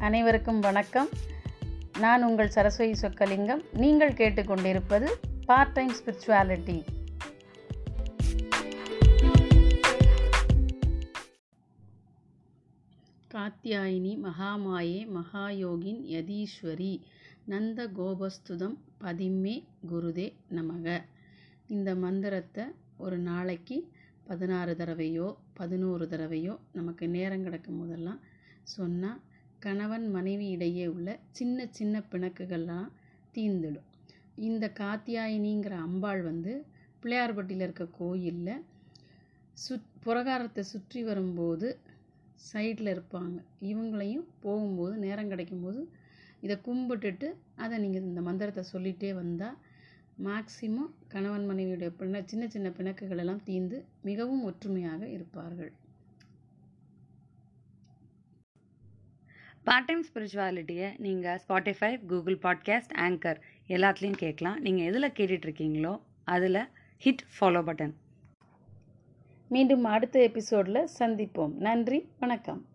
அனைவருக்கும் வணக்கம். நான் உங்கள் சரஸ்வதி சொக்கலிங்கம். நீங்கள் கேட்டுக்கொண்டிருப்பது பார்ட் டைம் ஸ்பிரிச்சுவாலிட்டி காத்தியாயினி மகாமாயே மகாயோகின் யதீஸ்வரி நந்த கோபஸ்துதம் பதிமே குருதே நமக. இந்த மந்திரத்தை ஒரு நாளைக்கு பதினாறு தடவையோ பதினோரு தடவையோ நமக்கு நேரம் கிடக்கும் போதெல்லாம் சொன்னால் கணவன் மனைவி இடையே உள்ள சின்ன சின்ன பிணக்குகள்லாம் தீர்ந்துடும். இந்த காத்தியாயினிங்கிற அம்பாள் வந்து பிள்ளையார்பட்டியில் இருக்க கோயிலில் சுத் புரகாரத்தை சுற்றி வரும்போது சைடில் இருப்பாங்க. இவங்களையும் போகும்போது நேரம் கிடைக்கும்போது இதை கும்பிட்டுட்டு அதை நீங்கள் இந்த மந்திரத்தை சொல்லிகிட்டே வந்தால் மேக்சிமம் கணவன் மனைவியுடைய பிண சின்ன சின்ன பிணக்குகள் எல்லாம் தீர்ந்து மிகவும் ஒற்றுமையாக இருப்பார்கள். பார்ட் டைம் ஸ்பிரிச்சுவாலிட்டியை நீங்கள் ஸ்பாட்டிஃபை கூகுள் பாட்காஸ்ட் ஆங்கர் எல்லாத்துலேயும் கேட்கலாம். நீங்கள் எதில் கேட்டுட்ருக்கீங்களோ அதில் ஹிட் ஃபாலோ பட்டன் மீண்டும் அடுத்த எபிசோடில் சந்திப்போம். நன்றி வணக்கம்.